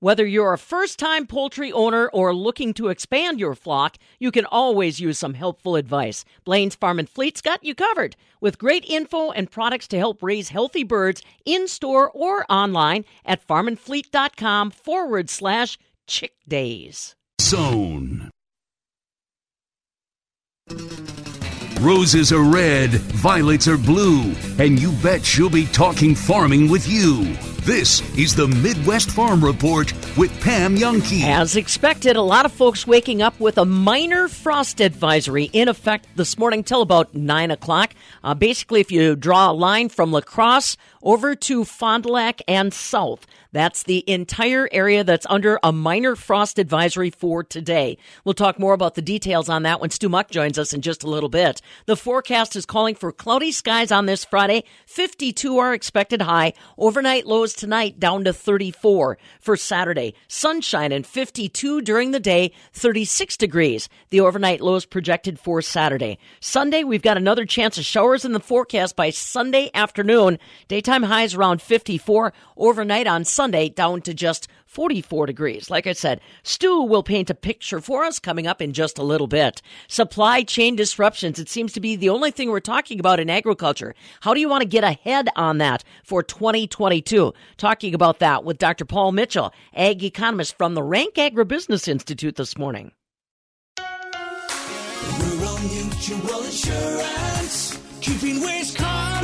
Whether you're a first time poultry owner or looking to expand your flock, you can always use some helpful advice. Blain's Farm and Fleet's got you covered with great info and products to help raise healthy birds in store or online at farmandfleet.com forward slash chick days. Zone. Roses are red, violets are blue, and you bet she'll be talking farming with you. This is the Midwest Farm Report with Pam Jahnke. As expected, a lot of folks waking up with a minor frost advisory in effect this morning till about 9 o'clock. Uh, basically, if you draw a line from La Crosse over to Fond du Lac and south, that's the entire area that's under a minor frost advisory for today. We'll talk more about the details on that when Stu Muck joins us in just a little bit. The forecast is calling for cloudy skies on this Friday. 52 are expected high. Overnight lows tonight down to 34. For Saturday, sunshine and 52 during the day, 36 degrees. The overnight lows projected for Saturday. Sunday, we've got another chance of showers in the forecast by Sunday afternoon. Daytime highs around 54. Overnight on Sunday, Sunday down to just 44 degrees. Like I said, Stu will paint a picture for us coming up in just a little bit. Supply chain disruptions. It seems to be the only thing we're talking about in agriculture. How do you want to get ahead on that for 2022? Talking about that with Dr. Paul Mitchell, ag economist from the Renk Agribusiness Institute this morning. Rural Mutual Insurance, keeping.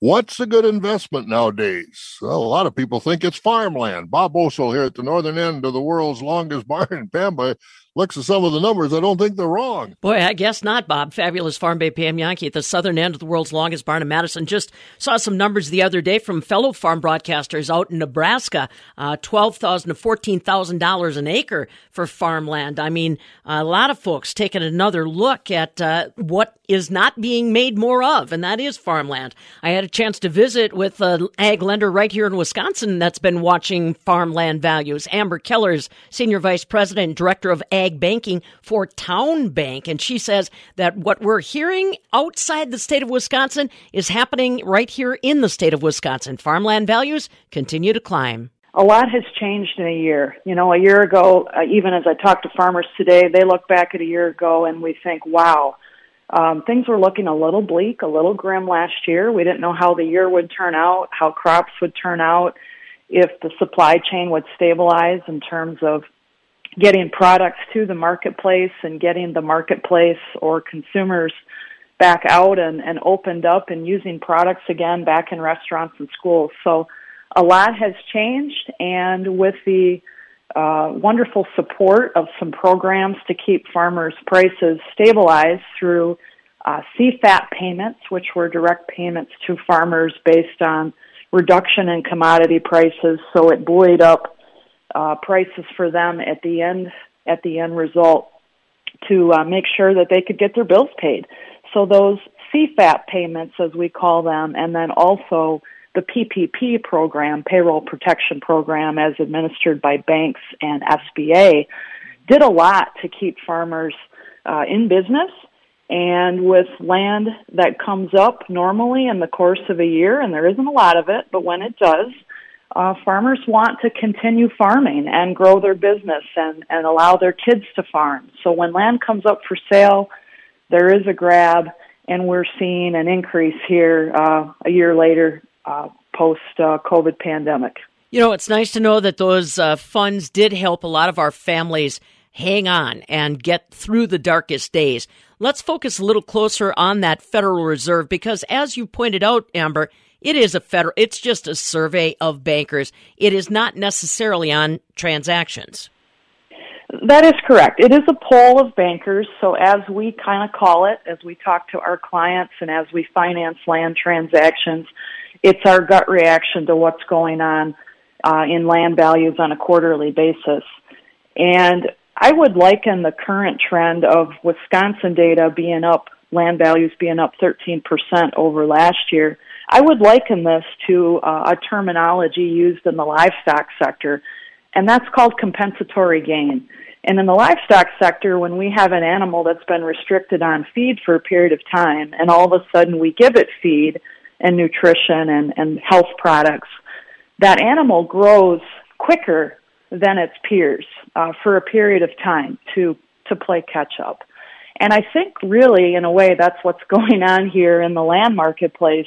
What's a good investment nowadays? Well, a lot of people think it's farmland. Bob Bosold here at the northern end of the world's longest barn in Pamba looks at some of the numbers. I don't think they're wrong. Boy, I guess not, Bob. Fabulous Farm Bay Pam Jahnke at the southern end of the world's longest barn in Madison. Just saw some numbers the other day from fellow farm broadcasters out in Nebraska. Uh, twelve thousand to fourteen thousand dollars an acre for farmland. I mean, a lot of folks taking another look at uh, what is not being made more of, and that is farmland. I had a chance to visit with an ag lender right here in Wisconsin that's been watching farmland values. Amber Keller's senior vice president director of ag banking for Town Bank, and she says that what we're hearing outside the state of Wisconsin is happening right here in the state of Wisconsin. Farmland values continue to climb a lot has changed in a year. You know, a year ago, uh, even as I talk to farmers today, they look back at a year ago and we think, wow, um, things were looking a little bleak, a little grim last year. We didn't know how the year would turn out, how crops would turn out, if the supply chain would stabilize in terms of getting products to the marketplace and getting the marketplace or consumers back out and, and opened up and using products again back in restaurants and schools. So a lot has changed and with the uh, wonderful support of some programs to keep farmers' prices stabilized through uh, CFAP payments, which were direct payments to farmers based on reduction in commodity prices. So it buoyed up uh, prices for them at the end at the end result to uh, make sure that they could get their bills paid. So those CFAP payments, as we call them, and then also the PPP program, Payroll Protection Program, as administered by banks and SBA, did a lot to keep farmers uh, in business. And with land that comes up normally in the course of a year, and there isn't a lot of it, but when it does, uh, farmers want to continue farming and grow their business and, and allow their kids to farm. So when land comes up for sale, there is a grab, and we're seeing an increase here uh, a year later uh, post uh, COVID pandemic. You know, it's nice to know that those uh, funds did help a lot of our families hang on and get through the darkest days. Let's focus a little closer on that Federal Reserve because, as you pointed out, Amber, it is a federal, it's just a survey of bankers. It is not necessarily on transactions. That is correct. It is a poll of bankers. So as we kind of call it, as we talk to our clients and as we finance land transactions, it's our gut reaction to what's going on uh, in land values on a quarterly basis. And I would liken the current trend of Wisconsin data being up, land values being up 13% over last year. I would liken this to uh, a terminology used in the livestock sector, and that's called compensatory gain. And in the livestock sector, when we have an animal that's been restricted on feed for a period of time, and all of a sudden we give it feed and nutrition and, and health products, that animal grows quicker than its peers uh, for a period of time to to play catch up. And I think really, in a way, that's what's going on here in the land marketplace.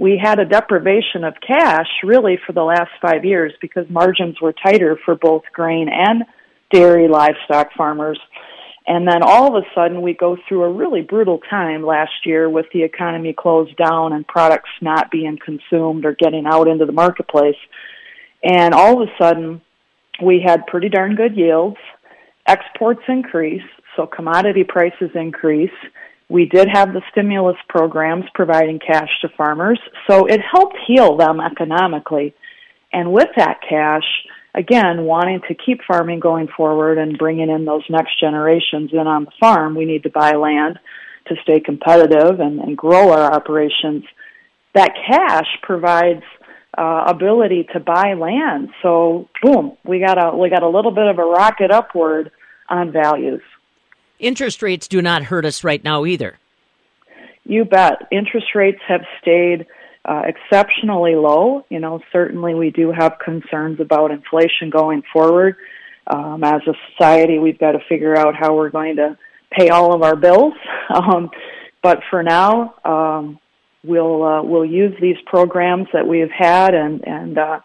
We had a deprivation of cash really for the last five years because margins were tighter for both grain and dairy livestock farmers. And then all of a sudden we go through a really brutal time last year with the economy closed down and products not being consumed or getting out into the marketplace. And all of a sudden we had pretty darn good yields. Exports increase, so commodity prices increase. We did have the stimulus programs providing cash to farmers, so it helped heal them economically. And with that cash, again, wanting to keep farming going forward and bringing in those next generations in on the farm, we need to buy land to stay competitive and, and grow our operations. That cash provides uh, ability to buy land. So, boom, we got a we got a little bit of a rocket upward on values. Interest rates do not hurt us right now either. You bet. Interest rates have stayed uh, exceptionally low. You know, certainly we do have concerns about inflation going forward. Um, as a society, we've got to figure out how we're going to pay all of our bills. Um, but for now, um, we'll uh, we'll use these programs that we have had and and uh,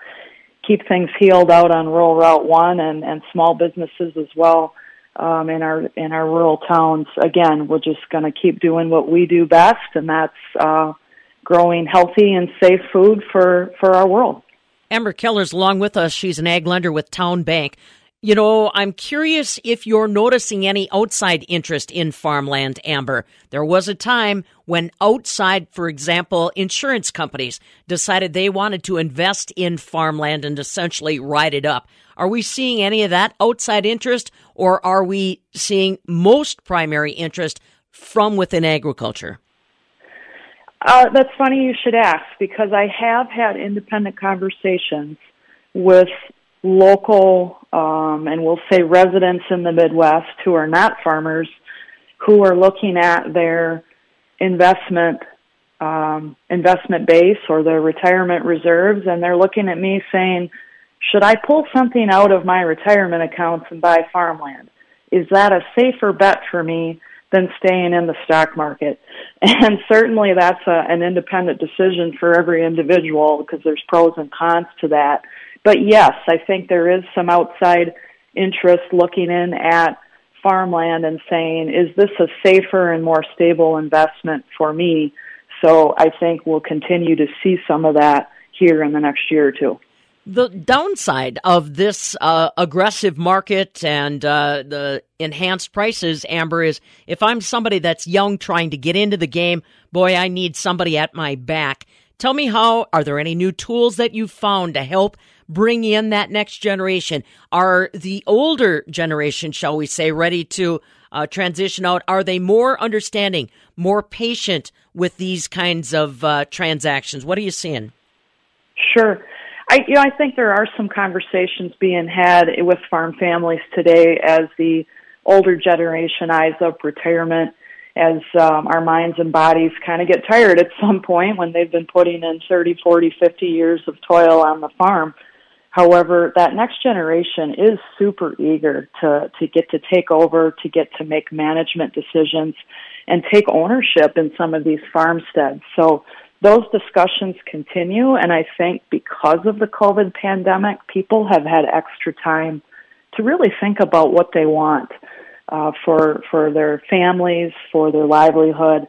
keep things healed out on Rural Route One and and small businesses as well um, in our in our rural towns. Again, we're just going to keep doing what we do best, and that's uh, growing healthy and safe food for, for our world. Amber Keller's along with us. She's an ag lender with Town Bank. You know, I'm curious if you're noticing any outside interest in farmland, Amber. There was a time when outside, for example, insurance companies decided they wanted to invest in farmland and essentially ride it up. Are we seeing any of that outside interest, or are we seeing most primary interest from within agriculture? Uh, that's funny you should ask because I have had independent conversations with local um, and we'll say residents in the Midwest who are not farmers who are looking at their investment um, investment base or their retirement reserves and they're looking at me saying, should I pull something out of my retirement accounts and buy farmland? Is that a safer bet for me than staying in the stock market. And certainly that's a, an independent decision for every individual because there's pros and cons to that. But yes, I think there is some outside interest looking in at farmland and saying, is this a safer and more stable investment for me? So I think we'll continue to see some of that here in the next year or two. The downside of this uh, aggressive market and uh, the enhanced prices, Amber, is if I'm somebody that's young trying to get into the game, boy, I need somebody at my back. Tell me how, are there any new tools that you've found to help bring in that next generation? Are the older generation, shall we say, ready to uh, transition out? Are they more understanding, more patient with these kinds of uh, transactions? What are you seeing? Sure. I, you know, I think there are some conversations being had with farm families today as the older generation eyes up retirement, as um, our minds and bodies kind of get tired at some point when they've been putting in 30, 40, 50 years of toil on the farm. However, that next generation is super eager to, to get to take over, to get to make management decisions, and take ownership in some of these farmsteads. So those discussions continue, and I think because of the COVID pandemic, people have had extra time to really think about what they want uh, for for their families, for their livelihood.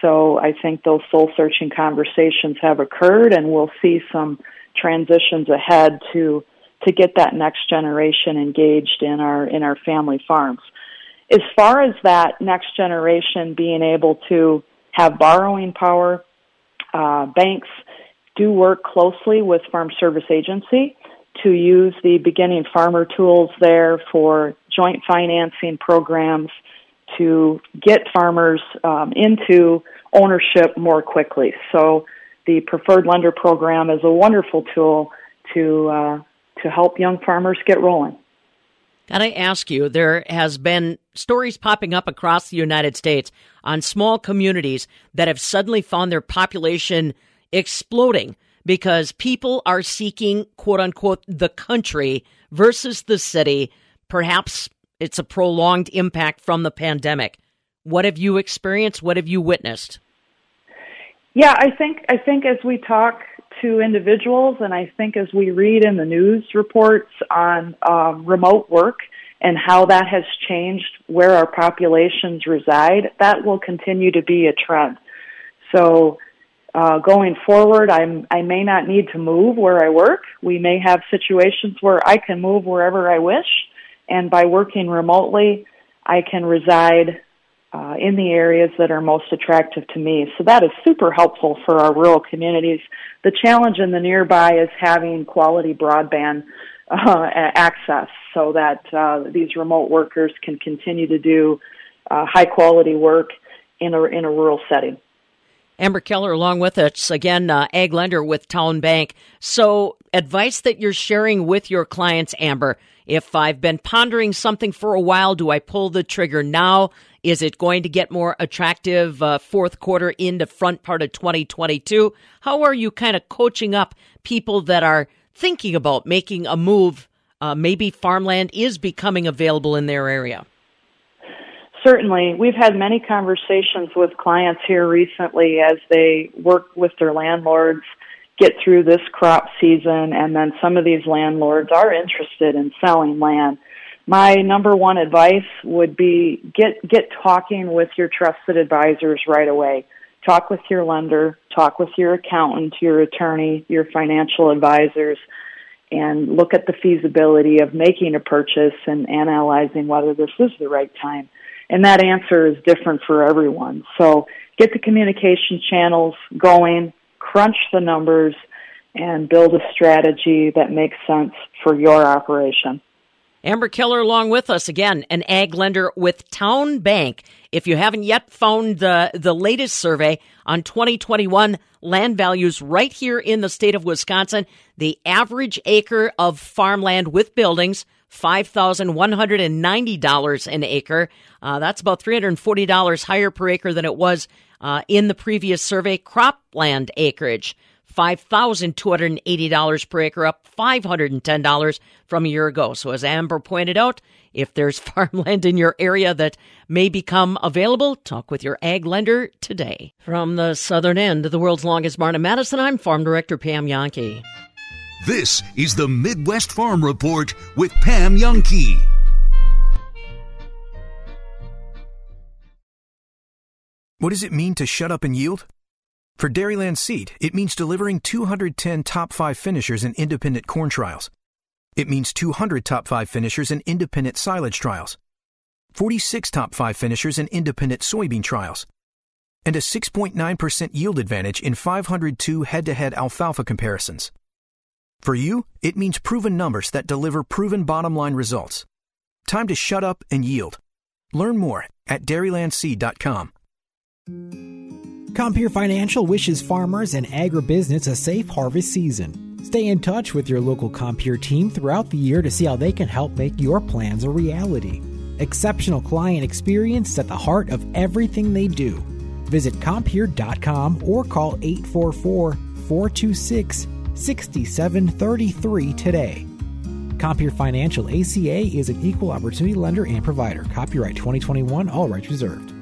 So I think those soul searching conversations have occurred, and we'll see some transitions ahead to to get that next generation engaged in our in our family farms. As far as that next generation being able to have borrowing power, uh, banks do work closely with Farm Service Agency to use the beginning farmer tools there for joint financing programs to get farmers um, into ownership more quickly. So the preferred lender program is a wonderful tool to uh, to help young farmers get rolling. Got to ask you, there has been stories popping up across the United States on small communities that have suddenly found their population exploding because people are seeking quote unquote the country versus the city. Perhaps it's a prolonged impact from the pandemic. What have you experienced? What have you witnessed? Yeah, I think I think as we talk to individuals, and I think as we read in the news reports on um, remote work and how that has changed where our populations reside, that will continue to be a trend. So uh, going forward, I'm, I may not need to move where I work. We may have situations where I can move wherever I wish, and by working remotely, I can reside uh, in the areas that are most attractive to me. So that is super helpful for our rural communities. The challenge in the nearby is having quality broadband uh, access so that uh, these remote workers can continue to do uh, high quality work in a in a rural setting. Amber Keller, along with us again, uh, ag lender with Town Bank. So, advice that you're sharing with your clients, Amber. If I've been pondering something for a while, do I pull the trigger now? Is it going to get more attractive uh, fourth quarter into front part of 2022? How are you kind of coaching up people that are thinking about making a move? Uh, maybe farmland is becoming available in their area. Certainly. We've had many conversations with clients here recently as they work with their landlords, get through this crop season, and then some of these landlords are interested in selling land. My number one advice would be get, get talking with your trusted advisors right away. Talk with your lender, talk with your accountant, your attorney, your financial advisors, and look at the feasibility of making a purchase and analyzing whether this is the right time and that answer is different for everyone. So get the communication channels going, crunch the numbers, and build a strategy that makes sense for your operation. Amber Keller along with us again, an ag lender with Town Bank. If you haven't yet found the, the latest survey on 2021 land values right here in the state of Wisconsin, the average acre of farmland with buildings $5,190 an acre. Uh, that's about $340 higher per acre than it was uh, in the previous survey. Cropland acreage, $5,280 per acre, up $510 from a year ago. So, as Amber pointed out, if there's farmland in your area that may become available, talk with your ag lender today. From the southern end of the world's longest barn in Madison, I'm Farm Director Pam Jahnke. This is the Midwest Farm Report with Pam Jahnke. What does it mean to shut up and yield? For Dairyland Seed, it means delivering 210 top 5 finishers in independent corn trials. It means 200 top 5 finishers in independent silage trials, 46 top 5 finishers in independent soybean trials, and a 6.9% yield advantage in 502 head to head alfalfa comparisons. For you, it means proven numbers that deliver proven bottom line results. Time to shut up and yield. Learn more at dairylandseed.com. Compeer Financial wishes farmers and agribusiness a safe harvest season. Stay in touch with your local Compeer team throughout the year to see how they can help make your plans a reality. Exceptional client experience at the heart of everything they do. Visit Compeer.com or call 844 426 6733 today. Compeer Financial ACA is an equal opportunity lender and provider. Copyright 2021, all rights reserved.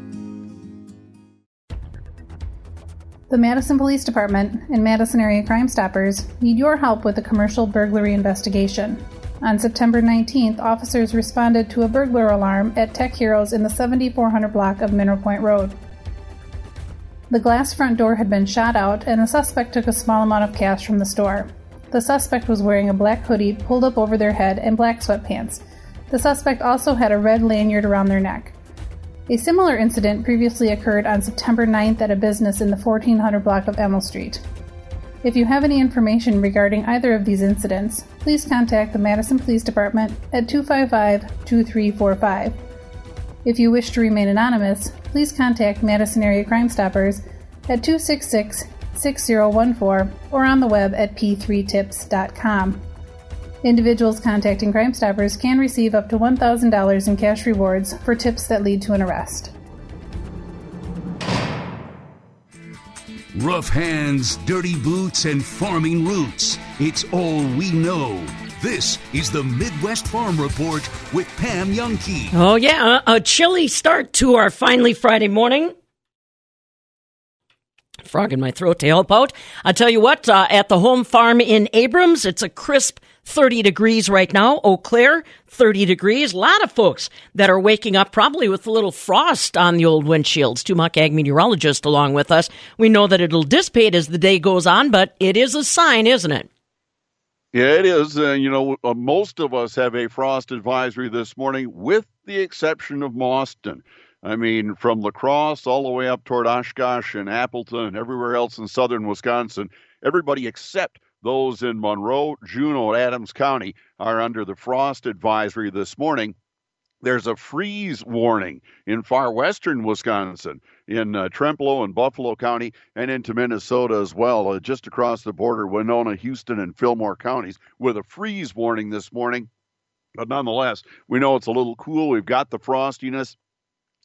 The Madison Police Department and Madison Area Crime Stoppers need your help with a commercial burglary investigation. On September 19th, officers responded to a burglar alarm at Tech Heroes in the 7400 block of Mineral Point Road. The glass front door had been shot out, and the suspect took a small amount of cash from the store. The suspect was wearing a black hoodie pulled up over their head and black sweatpants. The suspect also had a red lanyard around their neck. A similar incident previously occurred on September 9th at a business in the 1400 block of Emil Street. If you have any information regarding either of these incidents, please contact the Madison Police Department at 255 2345. If you wish to remain anonymous, please contact Madison Area Crime Stoppers at 266 6014 or on the web at p3tips.com. Individuals contacting Crime Stoppers can receive up to $1,000 in cash rewards for tips that lead to an arrest. Rough hands, dirty boots, and farming roots. It's all we know. This is the Midwest Farm Report with Pam Jahnke. Oh, yeah, a chilly start to our finally Friday morning. Frog in my throat to help out. I tell you what, uh, at the home farm in Abrams, it's a crisp 30 degrees right now. Eau Claire, 30 degrees. A lot of folks that are waking up probably with a little frost on the old windshields. Stu Muck Ag meteorologist along with us. We know that it'll dissipate as the day goes on, but it is a sign, isn't it? Yeah, it is. Uh, you know, uh, most of us have a frost advisory this morning, with the exception of Mauston. I mean, from La Crosse all the way up toward Oshkosh and Appleton and everywhere else in southern Wisconsin, everybody except those in Monroe, Juneau, and Adams County are under the frost advisory this morning. There's a freeze warning in far western Wisconsin, in uh, and Buffalo County, and into Minnesota as well, uh, just across the border, Winona, Houston, and Fillmore counties, with a freeze warning this morning. But nonetheless, we know it's a little cool. We've got the frostiness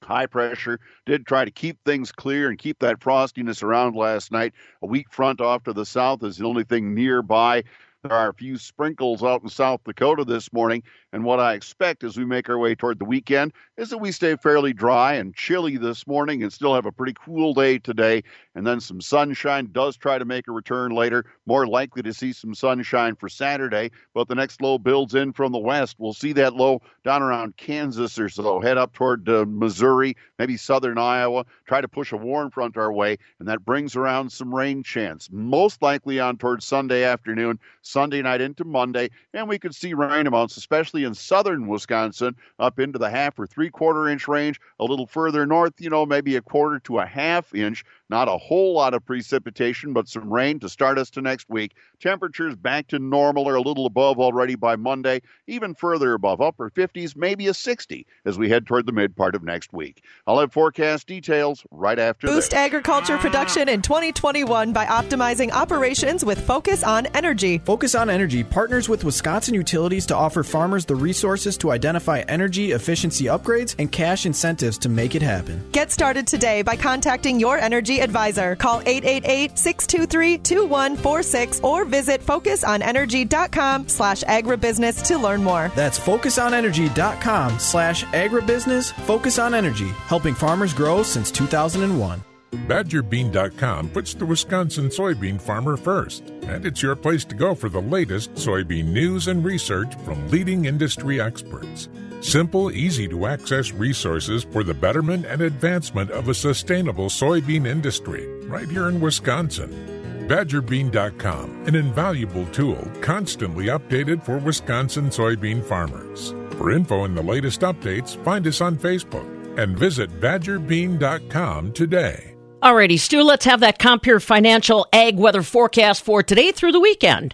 high pressure did try to keep things clear and keep that frostiness around last night. A weak front off to the south is the only thing nearby. There are a few sprinkles out in South Dakota this morning, and what I expect as we make our way toward the weekend is that we stay fairly dry and chilly this morning and still have a pretty cool day today. And then some sunshine does try to make a return later. More likely to see some sunshine for Saturday, but the next low builds in from the west. We'll see that low down around Kansas or so, head up toward uh, Missouri, maybe southern Iowa, try to push a warm front our way, and that brings around some rain chance, most likely on towards Sunday afternoon, Sunday night into Monday, and we could see rain amounts, especially in southern Wisconsin, up into the half or three quarter inch range. A little further north, you know, maybe a quarter to a half inch. Not a whole lot of precipitation, but some rain to start us to next week. Temperatures back to normal or a little above already by Monday, even further above, upper 50s, maybe a 60 as we head toward the mid part of next week. I'll have forecast details right after Boost this. agriculture production in 2021 by optimizing operations with Focus on Energy. Focus on Energy partners with Wisconsin Utilities to offer farmers the resources to identify energy efficiency upgrades and cash incentives to make it happen. Get started today by contacting your energy advisor. Call 888-623-2146 or visit focusonenergy.com slash agribusiness to learn more. That's focusonenergy.com slash agribusiness. Focus on Energy, helping farmers grow since 2001. BadgerBean.com puts the Wisconsin soybean farmer first, and it's your place to go for the latest soybean news and research from leading industry experts. Simple, easy to access resources for the betterment and advancement of a sustainable soybean industry right here in Wisconsin. BadgerBean.com, an invaluable tool constantly updated for Wisconsin soybean farmers. For info and the latest updates, find us on Facebook and visit BadgerBean.com today. Alrighty, Stu, let's have that Compeer Financial Ag weather forecast for today through the weekend.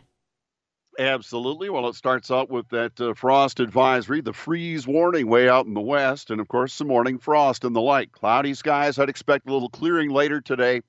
Absolutely. Well, it starts out with that uh, frost advisory, the freeze warning way out in the west, and of course, some morning frost in the light. Cloudy skies. I'd expect a little clearing later today.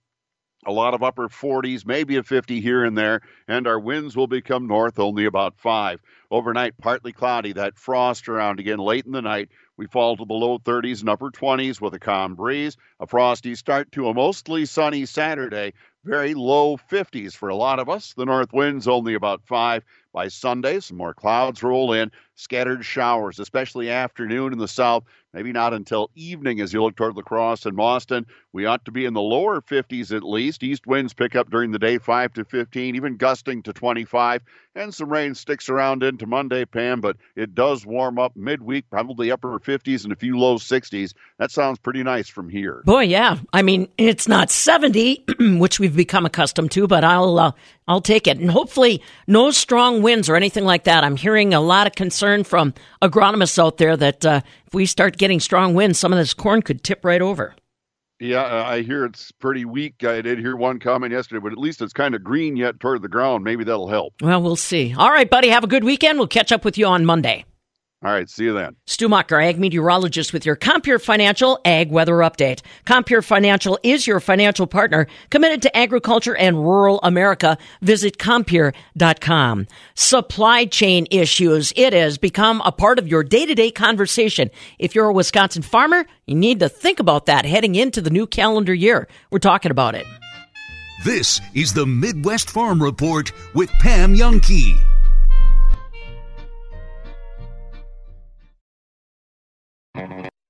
A lot of upper 40s, maybe a 50 here and there, and our winds will become north only about 5. Overnight, partly cloudy, that frost around again late in the night. We fall to the low 30s and upper 20s with a calm breeze. A frosty start to a mostly sunny Saturday. Very low 50s for a lot of us. The north wind's only about 5. By Sunday, some more clouds roll in. Scattered showers, especially afternoon in the south. Maybe not until evening as you look toward La Crosse and Mauston. We ought to be in the lower 50s at least. East winds pick up during the day 5 to 15, even gusting to 25. And some rain sticks around into Monday, Pam, but it does warm up midweek, probably upper 50s and a few low 60s. That sounds pretty nice from here. Boy, yeah. I mean, it's not 70, which we've become accustomed to, but I'll uh, I'll take it. And hopefully, no strong winds or anything like that. I'm hearing a lot of concern from agronomists out there that uh, if we start getting strong winds, some of this corn could tip right over. Yeah, I hear it's pretty weak. I did hear one comment yesterday, but at least it's kind of green yet toward the ground. Maybe that'll help. Well, we'll see. All right, buddy. Have a good weekend. We'll catch up with you on Monday. All right, see you then. Stu Mucker, ag meteorologist with your Compeer Financial Ag Weather Update. Compeer Financial is your financial partner committed to agriculture and rural America. Visit Compeer.com. Supply chain issues. It has become a part of your day-to-day conversation. If you're a Wisconsin farmer, you need to think about that heading into the new calendar year. We're talking about it. This is the Midwest Farm Report with Pam Jahnke.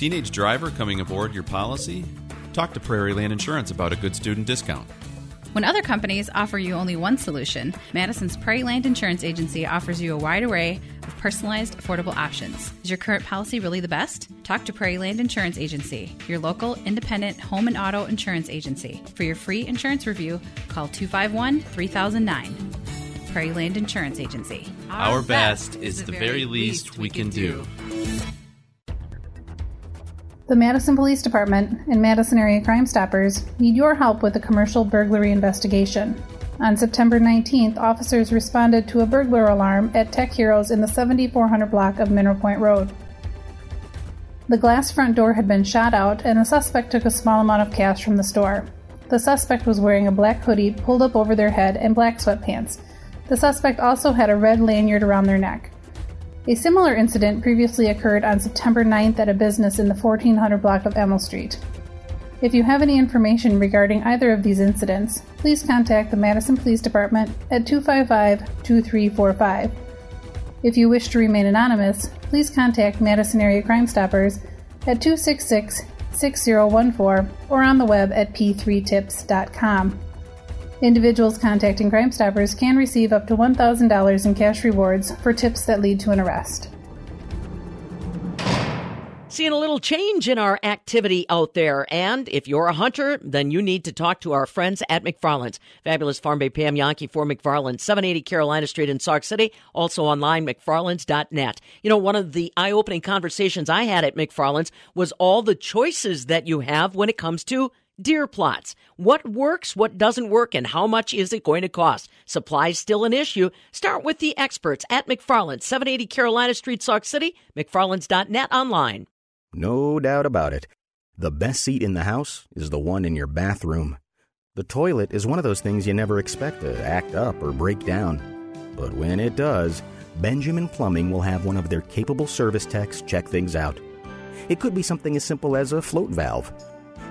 Teenage driver coming aboard your policy? Talk to Prairie Land Insurance about a good student discount. When other companies offer you only one solution, Madison's Prairie Land Insurance Agency offers you a wide array of personalized, affordable options. Is your current policy really the best? Talk to Prairie Land Insurance Agency, your local independent home and auto insurance agency. For your free insurance review, call 251 3009. Prairie Land Insurance Agency. Our, best is the very least we can do. The Madison Police Department and Madison Area Crime Stoppers need your help with a commercial burglary investigation. On September 19th, officers responded to a burglar alarm at Tech Heroes in the 7400 block of Mineral Point Road. The glass front door had been shot out, and the suspect took a small amount of cash from the store. The suspect was wearing a black hoodie pulled up over their head and black sweatpants. The suspect also had a red lanyard around their neck. A similar incident previously occurred on September 9th at a business in the 1400 block of Emil Street. If you have any information regarding either of these incidents, please contact the Madison Police Department at 255 2345. If you wish to remain anonymous, please contact Madison Area Crime Stoppers at 266 6014 or on the web at p3tips.com. Individuals contacting Crime Stoppers can receive up to $1,000 in cash rewards for tips that lead to an arrest. Seeing a little change in our activity out there. And if you're a hunter, then you need to talk to our friends at McFarlane's. Fabulous Farm Bay Pam Jahnke for McFarlane, 780 Carolina Street in Sauk City. Also online, McFarlane's.net. You know, one of the eye opening conversations I had at McFarlane's was all the choices that you have when it comes to deer plots. What works, what doesn't work, and how much is it going to cost? Supply's still an issue. Start with the experts at McFarlane, 780 Carolina Street, Sauk City, McFarlane's.net online. No doubt about it. The best seat in the house is the one in your bathroom. The toilet is one of those things you never expect to act up or break down. But when it does, Benjamin Plumbing will have one of their capable service techs check things out. It could be something as simple as a float valve,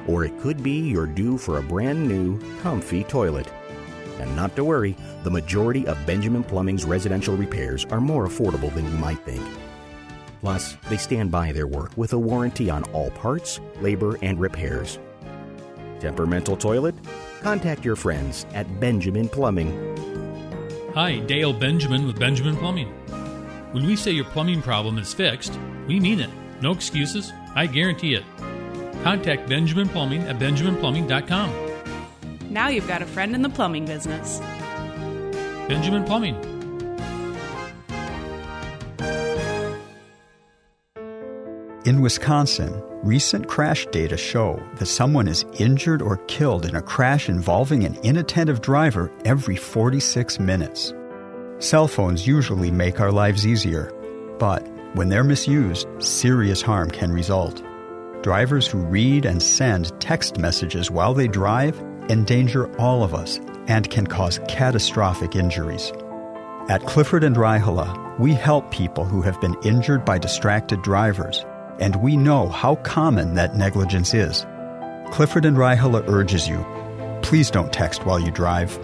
or it could be you're due for a brand new, comfy toilet. And not to worry, the majority of Benjamin Plumbing's residential repairs are more affordable than you might think. Plus, they stand by their work with a warranty on all parts, labor, and repairs. Temperamental toilet? Contact your friends at Benjamin Plumbing. Hi, Dale Benjamin with Benjamin Plumbing. When we say your plumbing problem is fixed, we mean it. No excuses. I guarantee it. Contact Benjamin Plumbing at benjaminplumbing.com. Now you've got a friend in the plumbing business. Benjamin Plumbing. In Wisconsin, recent crash data show that someone is injured or killed in a crash involving an inattentive driver every 46 minutes. Cell phones usually make our lives easier, but when they're misused, serious harm can result. Drivers who read and send text messages while they drive endanger all of us and can cause catastrophic injuries. At Clifford and Raihala, we help people who have been injured by distracted drivers, and we know how common that negligence is. Clifford and Raihala urges you, please don't text while you drive.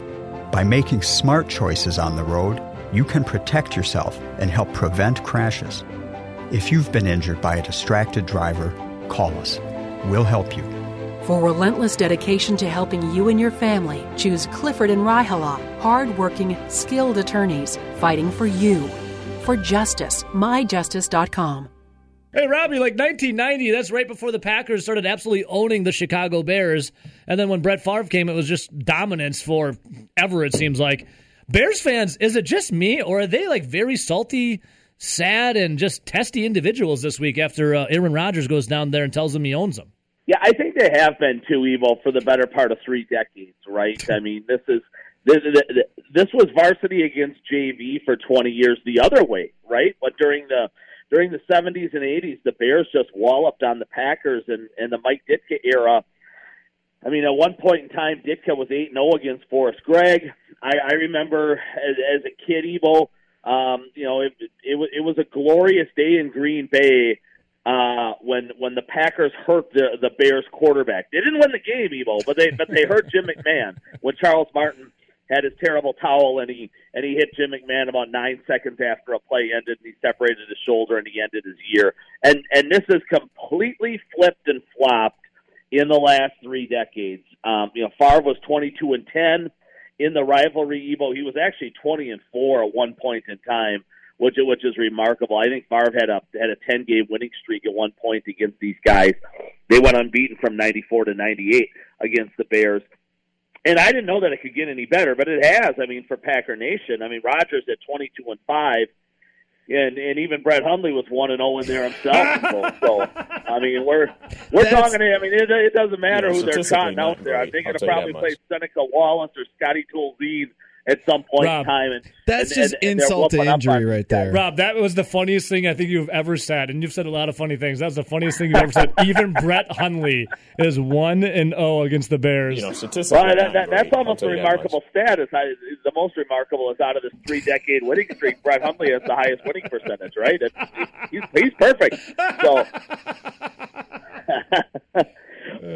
By making smart choices on the road, you can protect yourself and help prevent crashes. If you've been injured by a distracted driver, call us. we'll help you. For relentless dedication to helping you and your family, choose Clifford and Raihala, hardworking, skilled attorneys fighting for you. For justice, myjustice.com. Hey, Robbie, like 1990, that's right before the Packers started absolutely owning the Chicago Bears. And then when Brett Favre came, it was just dominance for ever, it seems like. Bears fans, is it just me, or are they like very salty, sad, and just testy individuals this week after uh, Aaron Rodgers goes down there and tells them he owns them? Yeah, I think they have been too evil for the better part of three decades, right? I mean, this is this, this was varsity against JV for 20 years the other way, right? But during the during the 70s and 80s, the Bears just walloped on the Packers and and the Mike Ditka era. I mean, at one point in time, Ditka was 8 and 0 against Forrest Gregg. I, I remember as, as a kid, Evo, um, you know, it, it, it was a glorious day in Green Bay uh, when when the Packers hurt the the Bears quarterback. They didn't win the game, Evo, but they but they hurt Jim McMahon when Charles Martin had his terrible towel and he and he hit Jim McMahon about nine seconds after a play ended and he separated his shoulder and he ended his year. And and this is completely flipped and flopped in the last three decades. Um, you know, Favre was twenty two and ten in the rivalry. Evo, he was actually twenty and four at one point in time, which which is remarkable. I think Favre had a had a ten game winning streak at one point against these guys. They went unbeaten from ninety four to ninety eight against the Bears and I didn't know that it could get any better, but it has. I mean, for Packer Nation, I mean, Rodgers at twenty two and five, and and even Brett Hundley was one and zero oh in there himself. so, I mean, we're we're That's, talking. I mean, it, it doesn't matter who they're cutting out there. Right. I think it'll probably play Seneca Wallace or Scotty Tolzien at some point Rob, in time. And that's and, just and, insult to injury right there. Rob, that was the funniest thing I think you've ever said, and you've said a lot of funny things. That was the funniest thing you've ever said. Even Brett Hundley is one and zero oh against the Bears. You know, statistically, well, that, that, that's almost a remarkable stat. Is the most remarkable is out of this three decade winning streak, Brett Hundley has the highest winning percentage. Right? He's, he's perfect. So.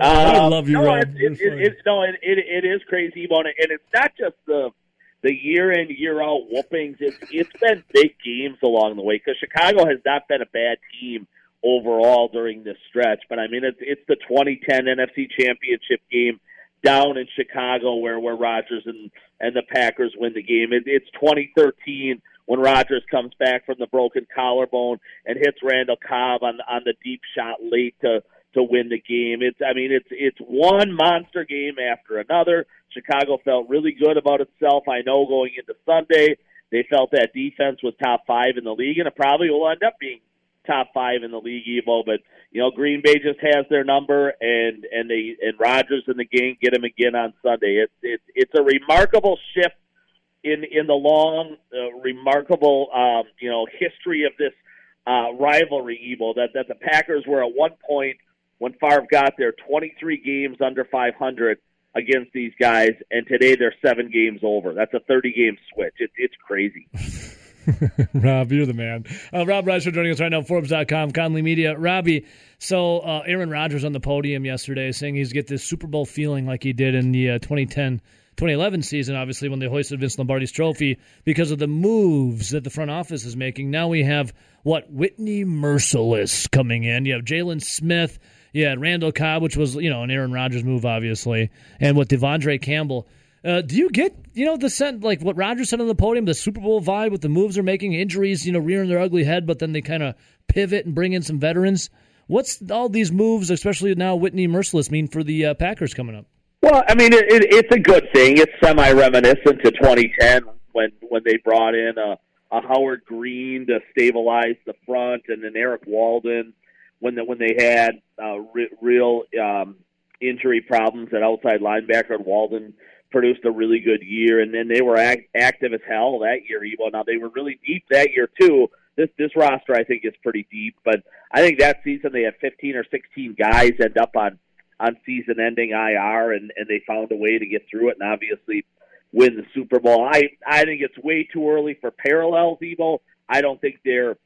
I love you, um, no, Rob. It, it, it, no, it, it, it is crazy, and it's not just the the year in year out whoopings. It's it's been big games along the way because Chicago has not been a bad team overall during this stretch. But I mean, it's it's the 2010 NFC Championship game down in Chicago where where Rodgers and and the Packers win the game. It, it's 2013 when Rodgers comes back from the broken collarbone and hits Randall Cobb on on the deep shot late to to win the game. It's I mean it's it's one monster game after another. Chicago felt really good about itself. I know going into Sunday, they felt that defense was top five in the league, and it probably will end up being top five in the league, Evo. But you know, Green Bay just has their number, and and they and Rodgers and the gang get him again on Sunday. It's it's it's a remarkable shift in in the long, uh, remarkable um, you know history of this uh, rivalry, Evo. That that the Packers were at one point when Favre got there, 23 games under 500 against these guys, and today they're seven games over. That's a 30 game switch. It, it's crazy. Rob, you're the man. Uh, Rob Reischel joining us right now, Forbes.com, Conley Media. Robbie, so uh, Aaron Rodgers on the podium yesterday saying he's get this Super Bowl feeling like he did in the uh, 2010 2011 season, obviously, when they hoisted Vince Lombardi's trophy because of the moves that the front office is making. Now we have, what, Whitney Mercilus coming in. You have Jaylon Smith. Had Randall Cobb, which was, you know, an Aaron Rodgers move, obviously. And with De'Vondre Campbell. Uh, do you get, you know, the sense, like what Rodgers said on the podium, the Super Bowl vibe with the moves they're making, injuries, you know, rearing their ugly head, but then they kind of pivot and bring in some veterans? What's all these moves, especially now Whitney Mercilus, mean for the uh, Packers coming up? Well, I mean, it, it, it's a good thing. It's semi reminiscent to 2010 when when they brought in a, a Howard Green to stabilize the front, and then Erik Walden when the, when they had uh, re- real um, injury problems at outside linebacker. And Walden produced a really good year, and then they were act- active as hell that year. Evo. Now they were really deep that year too. This this roster I think is pretty deep, but I think that season they had 15 or 16 guys end up on on season ending IR and, and they found a way to get through it and obviously win the Super Bowl. I, I think it's way too early for parallels, Evo. I don't think they're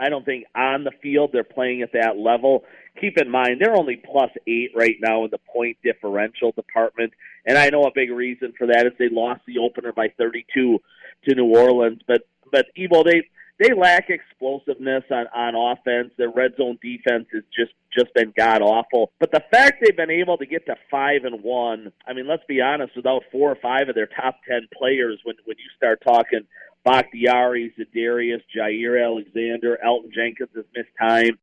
I don't think on the field they're playing at that level. Keep in mind they're only plus eight right now in the point differential department, and I know a big reason for that is they lost the opener by 32 to New Orleans. But but Evo, they they lack explosiveness on on offense. Their red zone defense has just just been god awful. But the fact they've been able to get to five and one, I mean, let's be honest, without four or five of their top ten players, when when you start talking Bakhtiari, Za'Darius, Jaire Alexander, Elgton Jenkins has missed time.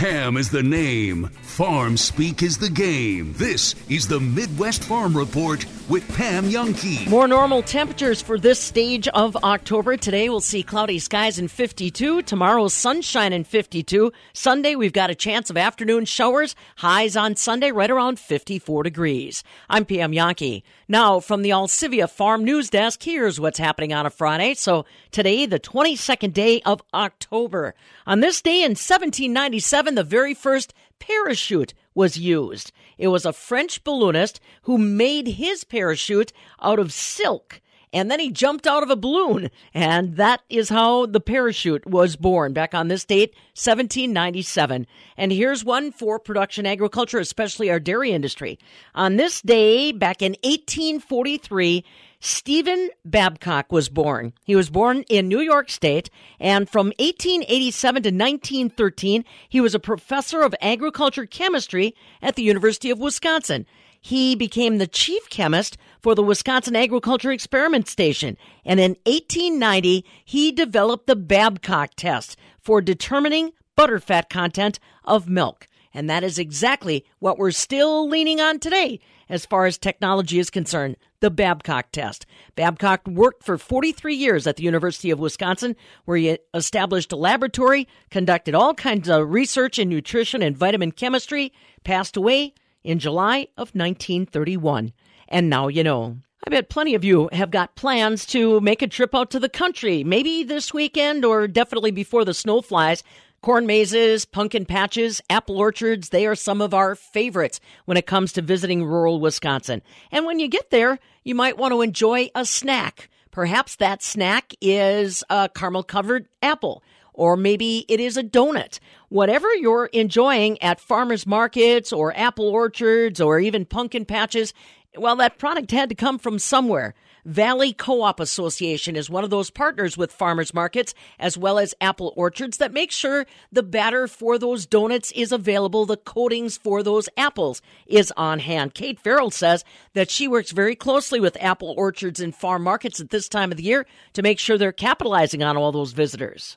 Pam is the name. Farm speak is the game. This is the Midwest Farm Report with Pam Jahnke. More normal temperatures for this stage of October. Today we'll see cloudy skies in 52. Tomorrow sunshine in 52. Sunday we've got a chance of afternoon showers. Highs on Sunday right around 54 degrees. I'm Pam Jahnke. Now from the Alcivia Farm News Desk, here's what's happening on a Friday. So today, the 22nd day of October. On this day in 1797, the very first parachute was used. It was a French balloonist who made his parachute out of silk. And then he jumped out of a balloon. And that is how the parachute was born back on this date, 1797. And here's one for production agriculture, especially our dairy industry. On this day, back in 1843, Stephen Babcock was born. He was born in New York State, and from 1887 to 1913, he was a professor of agriculture chemistry at the University of Wisconsin. He became the chief chemist for the Wisconsin Agriculture Experiment Station, and in 1890, he developed the Babcock test for determining butterfat content of milk. And that is exactly what we're still leaning on today as far as technology is concerned the Babcock test. Babcock worked for 43 years at the University of Wisconsin, where he established a laboratory, conducted all kinds of research in nutrition and vitamin chemistry, passed away in July of 1931. And now you know. I bet plenty of you have got plans to make a trip out to the country, maybe this weekend or definitely before the snow flies. Corn mazes, pumpkin patches, apple orchards, they are some of our favorites when it comes to visiting rural Wisconsin. And when you get there, you might want to enjoy a snack. Perhaps that snack is a caramel covered apple, or maybe it is a donut. Whatever you're enjoying at farmers markets or apple orchards or even pumpkin patches, well, that product had to come from somewhere. Valley Co-op Association is one of those partners with farmers markets as well as apple orchards that make sure the batter for those donuts is available, the coatings for those apples is on hand. Kate Farrell says that she works very closely with apple orchards and farm markets at this time of the year to make sure they're capitalizing on all those visitors.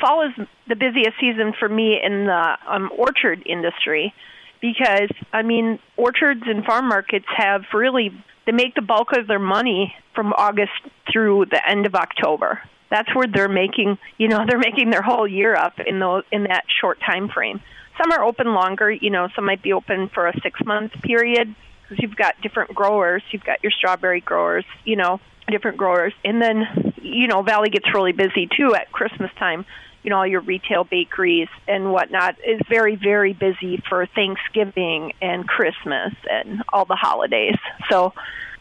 Fall is the busiest season for me in the um, orchard industry because I mean orchards and farm markets have really they make the bulk of their money from August through the end of October. That's where they're making, you know, they're making their whole year up in those in that short time frame. Some are open longer, you know, some might be open for a 6-month period because you've got different growers, you've got your strawberry growers, you know, different growers. And then, you know, Valley gets really busy too at Christmas time you know all your retail bakeries and whatnot is very very busy for Thanksgiving and Christmas and all the holidays. So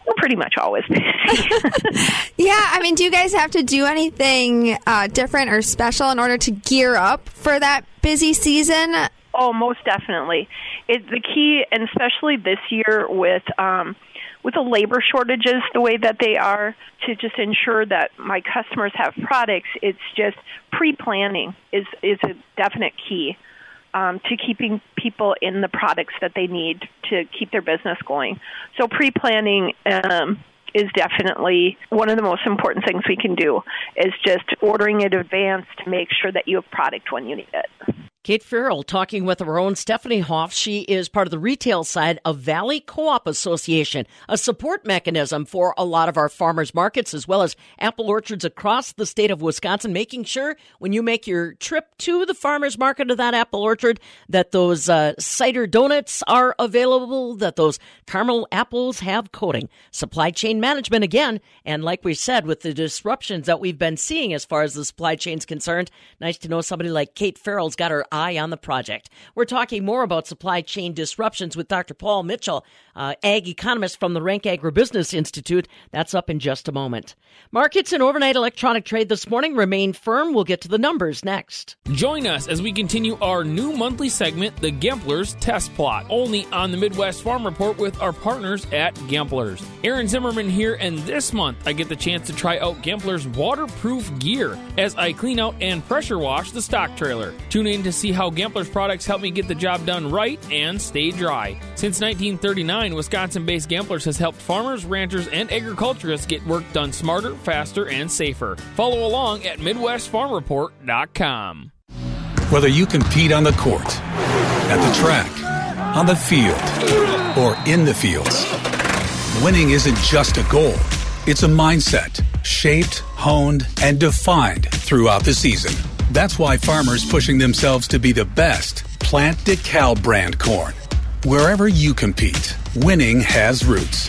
we're pretty much always busy. yeah, I mean, do you guys have to do anything uh, different or special in order to gear up for that busy season? Oh, most definitely. It, the key, and especially this year with um, with the labor shortages the way that they are to just ensure that my customers have products it's just pre-planning is is a definite key um, to keeping people in the products that they need to keep their business going. So pre-planning um, is definitely one of the most important things we can do is just ordering in advance to make sure that you have product when you need it Kate Farrell talking with our own Stephanie Hoff. She is part of the retail side of Valley Co-op Association, a support mechanism for a lot of our farmers markets as well as apple orchards across the state of Wisconsin, making sure when you make your trip to the farmers market of that apple orchard that those uh, cider donuts are available, that those caramel apples have coating. Supply chain management again, and like we said, with the disruptions that we've been seeing as far as the supply chain is concerned, nice to know somebody like Kate Farrell's got her eye on the project. We're talking more about supply chain disruptions with Dr. Paul Mitchell, uh, ag economist from the Renk Agribusiness Institute. That's up in just a moment. Markets and overnight electronic trade this morning remain firm. We'll get to the numbers next. Join us as we continue our new monthly segment, The Gempler's Test Plot, only on the Midwest Farm Report with our partners at Gempler's. Aaron Zimmerman here, and this month I get the chance to try out Gempler's waterproof gear as I clean out and pressure wash the stock trailer. Tune in to see how Gempler's products help me get the job done right and stay dry. Since 1939, Wisconsin based Gempler's has helped farmers, ranchers, and agriculturists get work done smarter, faster, and safer. Follow along at MidwestFarmReport.com. Whether you compete on the court, at the track, on the field, or in the fields, winning isn't just a goal, it's a mindset shaped, honed, and defined throughout the season. That's why farmers pushing themselves to be the best plant DeKalb brand corn. Wherever you compete, winning has roots.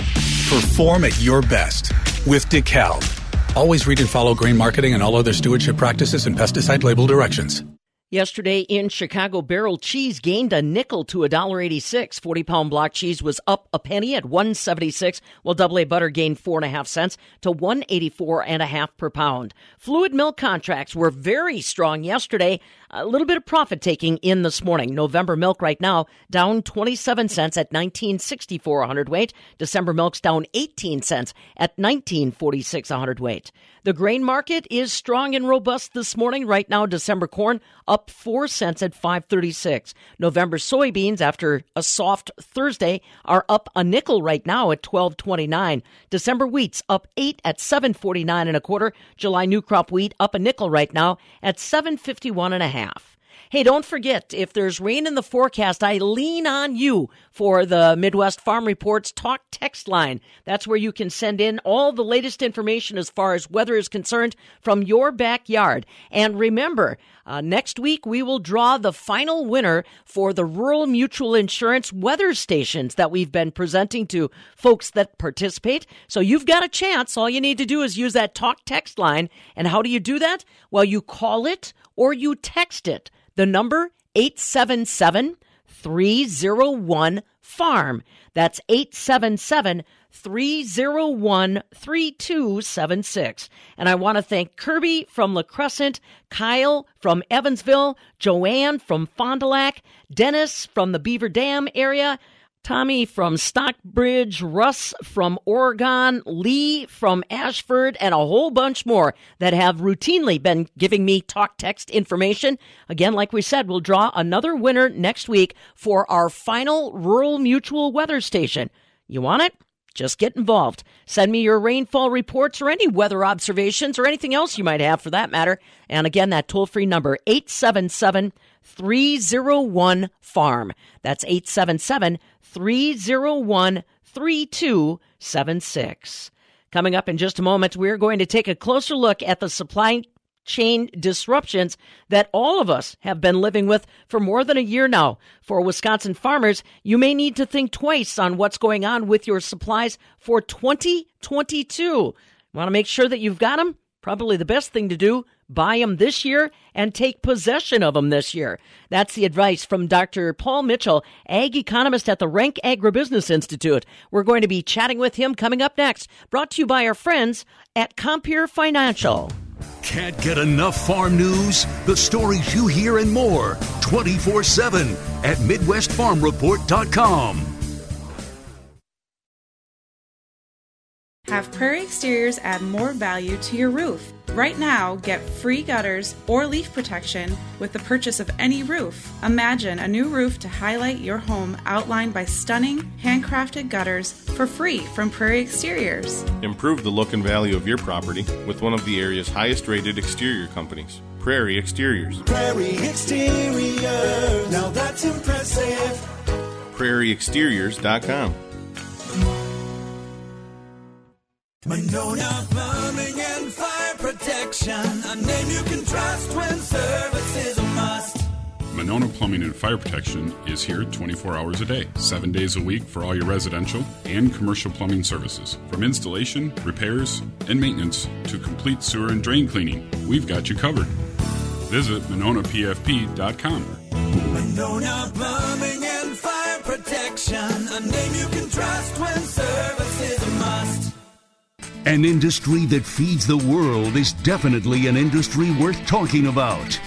Perform at your best with DeKalb. Always read and follow grain marketing and all other stewardship practices and pesticide label directions. Yesterday in Chicago, barrel cheese gained a nickel to $1.86. 40 pound block cheese was up a penny at 176, while double A butter gained four and a half cents to 184 and a half per pound. Fluid milk contracts were very strong yesterday. A little bit of profit taking in this morning. November milk right now down 27 cents at 1964 a hundredweight. December milk's down 18 cents at 1946 a hundredweight. The grain market is strong and robust this morning. Right now, December corn up 4 cents at 536. November soybeans after a soft Thursday are up a nickel right now at 1229. December wheat's up 8 at 749 and a quarter. July new crop wheat up a nickel right now at 751 and a half half. Hey, don't forget, if there's rain in the forecast, I lean on you for the Midwest Farm Reports talk text line. That's where you can send in all the latest information as far as weather is concerned from your backyard. And remember, uh, next week we will draw the final winner for the Rural Mutual Insurance weather stations that we've been presenting to folks that participate. So you've got a chance. All you need to do is use that talk text line. And how do you do that? Well, you call it or you text it. The number 877 301 farm. That's 877 301 3276. And I want to thank Kirby from La Crescent, Kyle from Evansville, Joanne from Fond du Lac, Dennis from the Beaver Dam area, Tommy from Stockbridge, Russ from Oregon, Lee from Ashford, and a whole bunch more that have routinely been giving me talk text information. Again, like we said, we'll draw another winner next week for our final Rural Mutual weather station. You want it? Just get involved. Send me your rainfall reports or any weather observations or anything else you might have for that matter. And again, that toll free number, 877 301 FARM. That's 877 301 3276. Coming up in just a moment, we're going to take a closer look at the supply chain disruptions that all of us have been living with for more than a year now. For Wisconsin farmers, you may need to think twice on what's going on with your supplies for 2022. Want to make sure that you've got them? Probably the best thing to do buy them this year and take possession of them this year. That's the advice from Dr. Paul Mitchell, ag economist at the Renk Agribusiness Institute. We're going to be chatting with him coming up next, brought to you by our friends at Compeer Financial. Can't get enough farm news? The stories you hear and more 24 7 at MidwestFarmReport.com. Have Prairie Exteriors add more value to your roof. Right now, get free gutters or leaf protection with the purchase of any roof. Imagine a new roof to highlight your home outlined by stunning, handcrafted gutters for free from Prairie Exteriors. Improve the look and value of your property with one of the area's highest rated exterior companies, Prairie Exteriors. Prairie Exteriors, now that's impressive. PrairieExteriors.com. Monona Plumbing and Fire Protection, a name you can trust when service is a must. Monona Plumbing and Fire Protection is here 24 hours a day, 7 days a week for all your residential and commercial plumbing services. From installation, repairs, and maintenance to complete sewer and drain cleaning, we've got you covered. Visit MononaPFP.com. Nona Plumbing and Fire Protection. A name you can trust when An industry that feeds the world is definitely an industry worth talking about.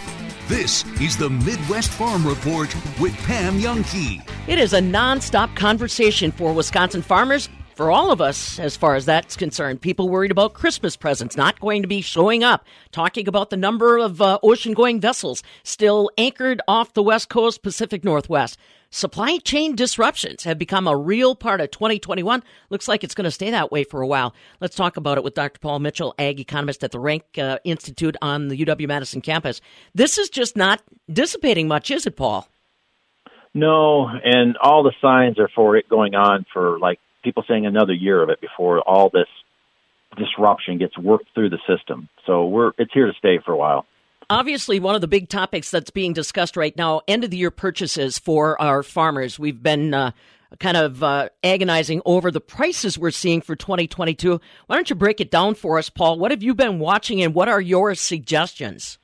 This is the Midwest Farm Report with Pam Jahnke. It is a nonstop conversation for Wisconsin farmers, for all of us, as far as that's concerned. People worried about Christmas presents not going to be showing up, talking about the number of uh, ocean going vessels still anchored off the West Coast, Pacific Northwest. Supply chain disruptions have become a real part of 2021. Looks like it's going to stay that way for a while. Let's talk about it with Dr. Paul Mitchell, ag economist at the Renk uh, Institute on the UW Madison campus. This is just not dissipating much, is it, Paul? No, and all the signs are for it going on for like people saying another year of it before all this disruption gets worked through the system. So we're it's here to stay for a while. Obviously, one of the big topics that's being discussed right now, end of the year purchases for our farmers. We've been uh, kind of uh, agonizing over the prices we're seeing for 2022. Why don't you break it down for us, Paul? What have you been watching and what are your suggestions?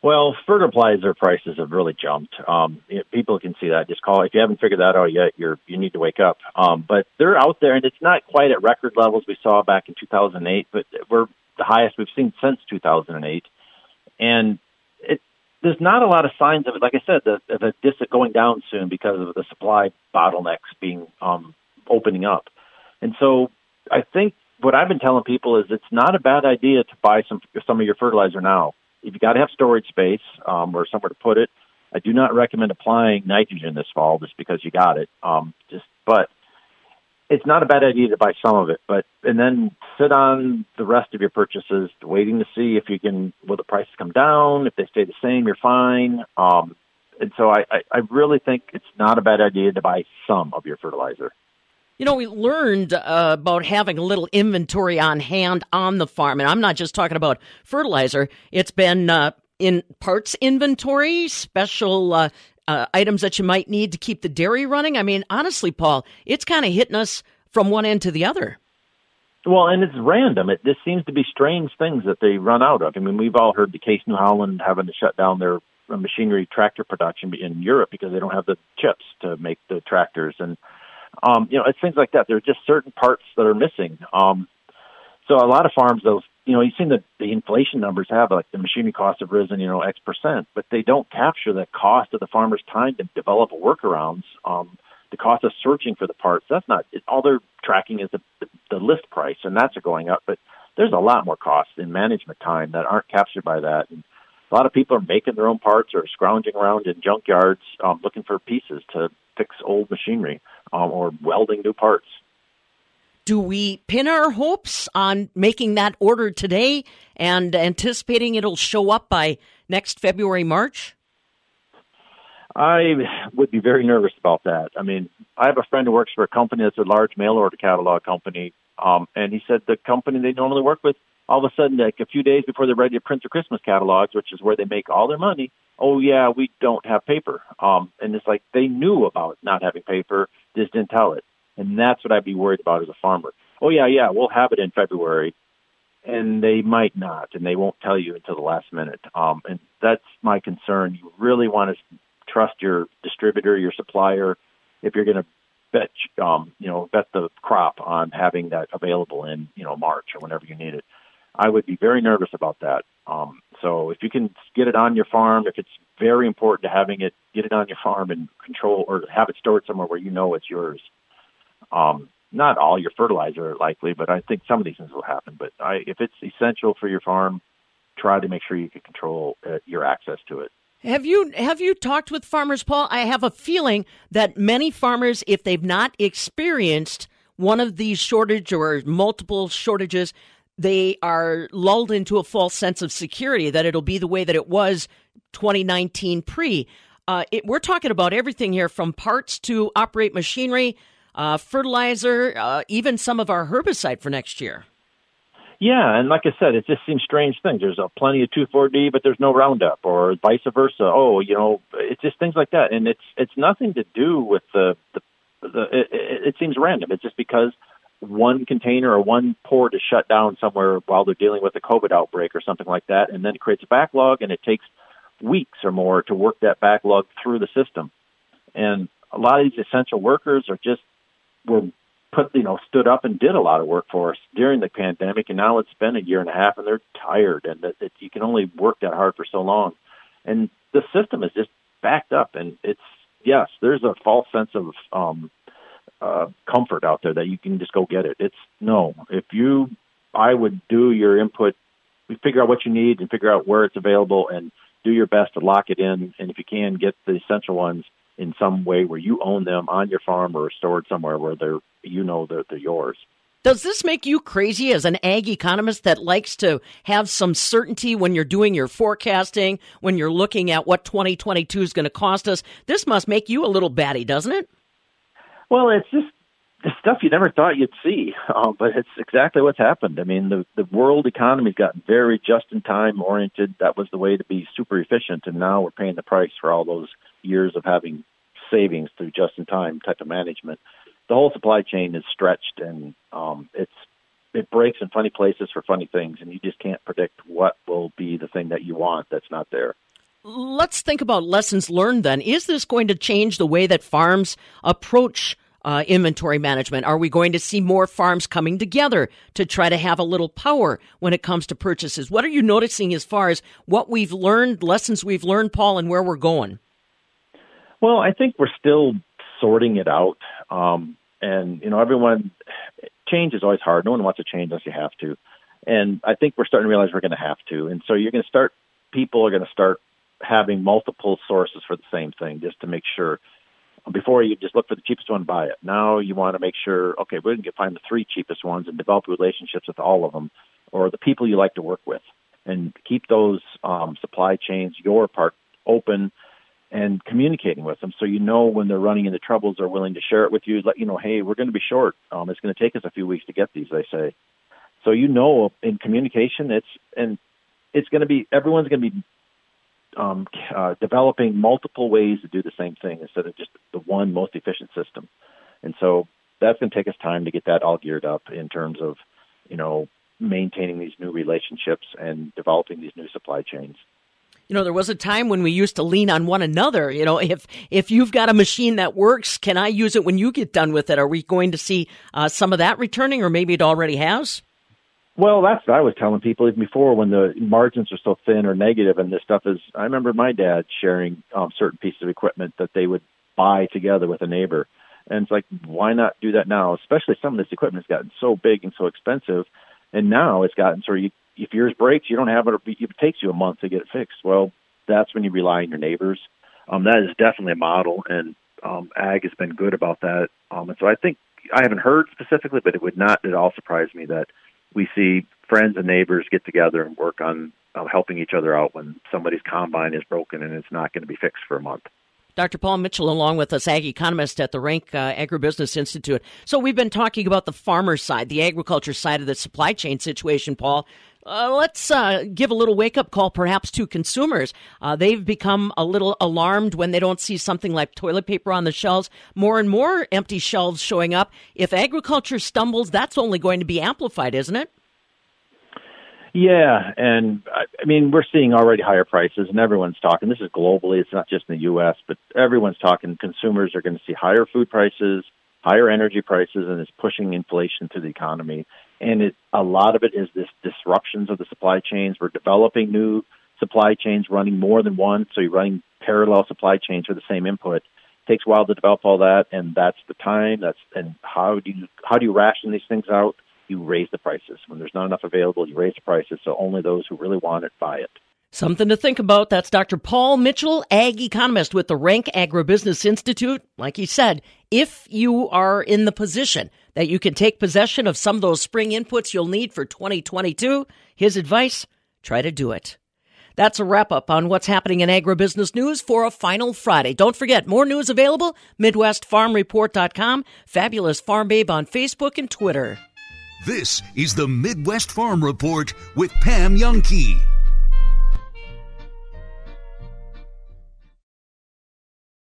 Well, fertilizer prices have really jumped. Um, you know, people can see that. Just call if you haven't figured that out yet. You're you need to wake up. Um, but they're out there, and it's not quite at record levels we saw back in 2008, but we're the highest we've seen since 2008. And it there's not a lot of signs of it. Like I said, the, a dis going down soon because of the supply bottlenecks being um, opening up. And so I think what I've been telling people is it's not a bad idea to buy some some of your fertilizer now if you got to have storage space um, or somewhere to put it, I do not recommend applying nitrogen this fall just because you got it. Um, just but it's not a bad idea to buy some of it, but and then sit on the rest of your purchases, waiting to see if you can will the prices come down. If they stay the same, you're fine. Um, and so I, I, I really think it's not a bad idea to buy some of your fertilizer. You know, we learned uh, about having a little inventory on hand on the farm. And I'm not just talking about fertilizer, it's been uh, in parts inventory, special uh, uh items that you might need to keep the dairy running. I mean, honestly, Paul, it's kind of hitting us from one end to the other. Well, and it's random. It this seems to be strange things that they run out of. I mean, we've all heard the case New Holland having to shut down their uh, machinery tractor production in Europe because they don't have the chips to make the tractors and um, you know, it's things like that. There are just certain parts that are missing. Um, so a lot of farms, those, you know, you've seen the, the inflation numbers have like the machinery costs have risen, you know, X percent, but they don't capture the cost of the farmer's time to develop workarounds. Um, the cost of searching for the parts, that's not, it, all they're tracking is the, the, the list price and that's going up, but there's a lot more costs in management time that aren't captured by that. And a lot of people are making their own parts or scrounging around in junkyards um, looking for pieces to fix old machinery um, or welding new parts. Do we pin our hopes on making that order today and anticipating it'll show up by next February, March? I would be very nervous about that. I mean, I have a friend who works for a company that's a large mail order catalog company, um, and he said the company they normally work with, all of a sudden, like a few days before they're ready to print their Christmas catalogs, which is where they make all their money, oh yeah, we don't have paper. Um, and it's like they knew about not having paper, just didn't tell it. And that's what I'd be worried about as a farmer. Oh yeah, yeah, we'll have it in February, and they might not, and they won't tell you until the last minute. Um, and that's my concern. You really want to trust your distributor, your supplier, if you're going to bet, um, you know, bet the crop on having that available in, you know, March or whenever you need it. I would be very nervous about that. Um, so if you can get it on your farm, if it's very important to having it, get it on your farm and control or have it stored somewhere where you know it's yours. Um, not all your fertilizer likely, but I think some of these things will happen. But I, if it's essential for your farm, try to make sure you can control uh, your access to it. Have you have you talked with farmers, Paul? I have a feeling that many farmers, if they've not experienced one of these shortage or multiple shortages, they are lulled into a false sense of security that it'll be the way that it was 2019 pre. Uh, it, we're talking about everything here from parts to operate machinery, uh, fertilizer, uh, even some of our herbicide for next year. Yeah, and like I said, it just seems strange things. There's a plenty of 2,4-D, but there's no Roundup, or vice versa. Oh, you know, it's just things like that, and it's it's nothing to do with the the. the it, it, seems random. It's just because one container or one port is shut down somewhere while they're dealing with a COVID outbreak or something like that, and then it creates a backlog, and it takes weeks or more to work that backlog through the system. And a lot of these essential workers are just were put you know stood up and did a lot of work for us during the pandemic, and now it's been a year and a half, and they're tired, and that it, you can only work that hard for so long, and the system is just backed up, and it's yes, there's a false sense of um, uh, comfort out there that you can just go get it. It's no, if you, I would do your input, we figure out what you need, and figure out where it's available, and do your best to lock it in, and if you can, get the essential ones in some way where you own them on your farm or stored somewhere where they're you know that they're yours. Does this make you crazy as an ag economist that likes to have some certainty when you're doing your forecasting, when you're looking at what 2022 is going to cost us? This must make you a little batty, doesn't it? Well, it's just the stuff you never thought you'd see, uh, but it's exactly what's happened. I mean, the the world economy's gotten very just in time oriented. That was the way to be super efficient, and now we're paying the price for all those years of having savings through just in time type of management. The whole supply chain is stretched, and um, it's it breaks in funny places for funny things, and you just can't predict what will be the thing that you want that's not there. Let's think about lessons learned then. Is this going to change the way that farms approach uh, inventory management? Are we going to see more farms coming together to try to have a little power when it comes to purchases? What are you noticing as far as what we've learned, lessons we've learned, Paul, and where we're going? Well, I think we're still sorting it out. Um, and, you know, everyone, change is always hard. No one wants to change unless you have to. And I think we're starting to realize we're going to have to. And so you're going to start, people are going to start having multiple sources for the same thing just to make sure before you just look for the cheapest one buy it. Now you want to make sure, okay, we can find the three cheapest ones and develop relationships with all of them or the people you like to work with and keep those um, supply chains, your part open and communicating with them so you know when they're running into troubles they're willing to share it with you let you know hey we're going to be short um, it's going to take us a few weeks to get these they say so you know in communication it's and it's going to be everyone's going to be um, uh, developing multiple ways to do the same thing instead of just the one most efficient system. And so that's going to take us time to get that all geared up in terms of, you know, maintaining these new relationships and developing these new supply chains. You know, there was a time when we used to lean on one another. You know, if if you've got a machine that works, can I use it when you get done with it? Are we going to see uh, some of that returning, or maybe it already has? Well, that's what I was telling people even before when the margins are so thin or negative, and this stuff is. I remember my dad sharing um, certain pieces of equipment that they would buy together with a neighbor, and it's like, why not do that now? Especially some of this equipment has gotten so big and so expensive, and now it's gotten so if yours breaks, you don't have it. It takes you a month to get it fixed. Well, that's when you rely on your neighbors. Um, that is definitely a model, and um, ag has been good about that. Um, and so I think I haven't heard specifically, but it would not at all surprise me that we see friends and neighbors get together and work on uh, helping each other out when somebody's combine is broken and it's not going to be fixed for a month. Dr. Paul Mitchell, along with us, ag economist at the Renk uh, Agribusiness Institute. So we've been talking about the farmer side, the agriculture side of the supply chain situation, Paul. Uh, let's uh, give a little wake up call perhaps to consumers. Uh, they've become a little alarmed when they don't see something like toilet paper on the shelves. More and more empty shelves showing up. If agriculture stumbles, that's only going to be amplified, isn't it? Yeah, and I mean we're seeing already higher prices, and everyone's talking. This is globally; it's not just in the U.S., but everyone's talking. Consumers are going to see higher food prices, higher energy prices, and it's pushing inflation to the economy and it a lot of it is this disruptions of the supply chains. We're developing new supply chains, running more than one, so you're running parallel supply chains for the same input. It takes a while to develop all that, and that's the time. That's and how do you how do you ration these things out? You raise the prices when there's not enough available. You raise the prices, so only those who really want it buy it. Something to think about. That's Dr. Paul Mitchell, ag economist with the Renk Agribusiness Institute. Like he said, if you are in the position that you can take possession of some of those spring inputs you'll need for 2022, his advice try to do it. That's a wrap up on what's happening in agribusiness news for a final Friday. Don't forget, more news available, MidwestFarmReport.com, Fabulous Farm Babe on Facebook and Twitter. This is the Midwest Farm Report with Pam Jahnke.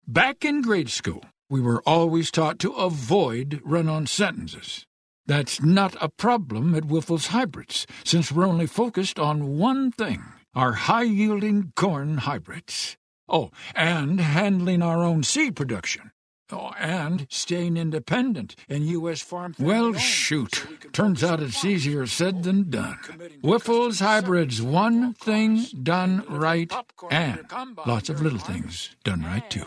Back in grade school, we were always taught to avoid run on sentences. That's not a problem at Wyffels Hybrids, since we're only focused on one thing our high yielding corn hybrids. Oh, and handling our own seed production. Oh, and staying independent in U.S. farm. Well, shoot. Turns out it's easier said than oh, done. Wyffels Hybrids, one thing done right, and lots of little things done right too.